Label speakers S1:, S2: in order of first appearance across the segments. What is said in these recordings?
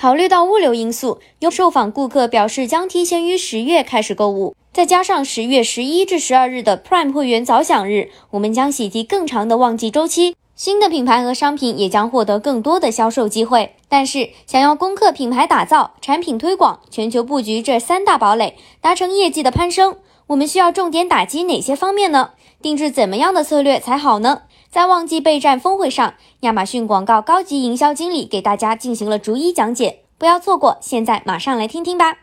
S1: 考虑到物流因素，有受访顾客表示将提前于十月开始购物。再加上十月十一至十二日的 Prime 会员早享日，我们将喜提更长的旺季周期。新的品牌和商品也将获得更多的销售机会。但是，想要攻克品牌打造、产品推广、全球布局这三大堡垒，达成业绩的攀升，我们需要重点打击哪些方面呢？定制怎么样的策略才好呢？在旺季备战峰会上，亚马逊广告高级营销经理给大家进行了逐一讲解，不要错过。现在马上来听听吧。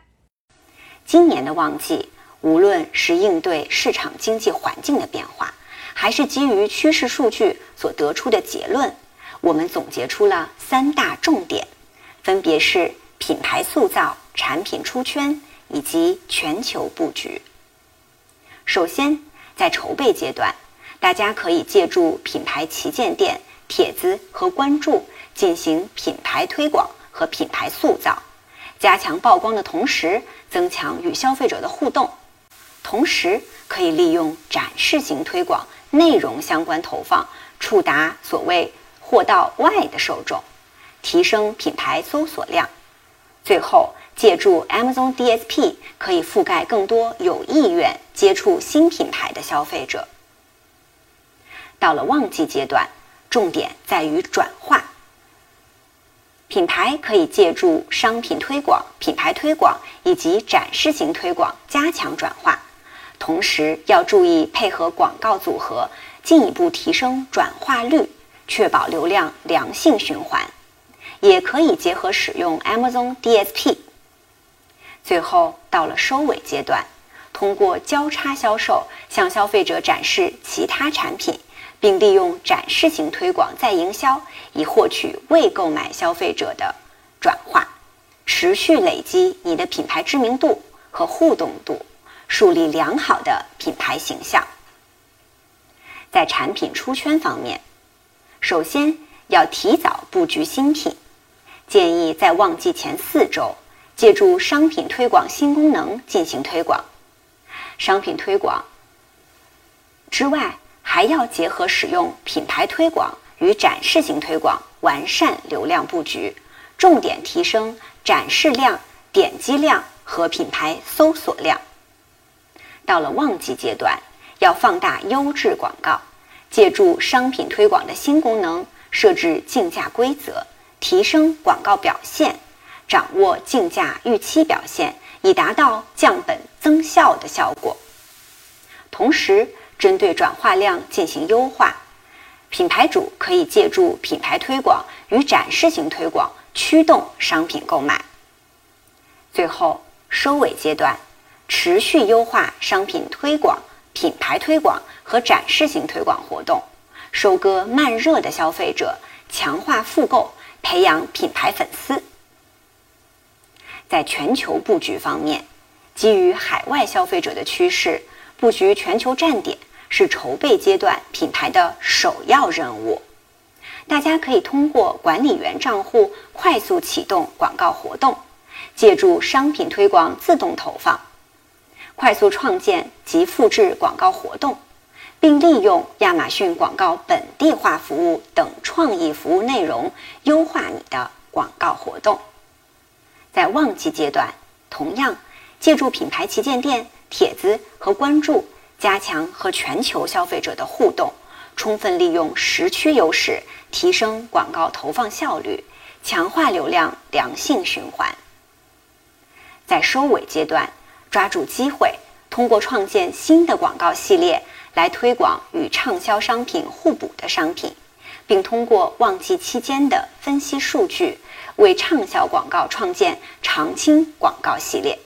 S2: 今年的旺季。无论是应对市场经济环境的变化，还是基于趋势数据所得出的结论，我们总结出了三大重点，分别是品牌塑造、产品出圈以及全球布局。首先，在筹备阶段，大家可以借助品牌旗舰店、帖子和关注进行品牌推广和品牌塑造，加强曝光的同时，增强与消费者的互动。同时，可以利用展示型推广、内容相关投放，触达所谓“货到外”的受众，提升品牌搜索量。最后，借助 Amazon DSP，可以覆盖更多有意愿接触新品牌的消费者。到了旺季阶段，重点在于转化。品牌可以借助商品推广、品牌推广以及展示型推广加强转化。同时要注意配合广告组合，进一步提升转化率，确保流量良性循环。也可以结合使用 Amazon DSP。最后到了收尾阶段，通过交叉销售向消费者展示其他产品，并利用展示型推广再营销，以获取未购买消费者的转化，持续累积你的品牌知名度和互动度。树立良好的品牌形象。在产品出圈方面，首先要提早布局新品，建议在旺季前四周，借助商品推广新功能进行推广。商品推广之外，还要结合使用品牌推广与展示型推广，完善流量布局，重点提升展示量、点击量和品牌搜索量。到了旺季阶段，要放大优质广告，借助商品推广的新功能，设置竞价规则，提升广告表现，掌握竞价预期表现，以达到降本增效的效果。同时，针对转化量进行优化，品牌主可以借助品牌推广与展示型推广驱动商品购买。最后，收尾阶段。持续优化商品推广、品牌推广和展示型推广活动，收割慢热的消费者，强化复购，培养品牌粉丝。在全球布局方面，基于海外消费者的趋势，布局全球站点是筹备阶段品牌的首要任务。大家可以通过管理员账户快速启动广告活动，借助商品推广自动投放。快速创建及复制广告活动，并利用亚马逊广告本地化服务等创意服务内容优化你的广告活动。在旺季阶段，同样借助品牌旗舰店、帖子和关注，加强和全球消费者的互动，充分利用时区优势，提升广告投放效率，强化流量良性循环。在收尾阶段。抓住机会，通过创建新的广告系列来推广与畅销商品互补的商品，并通过旺季期间的分析数据，为畅销广告创建常青广告系列。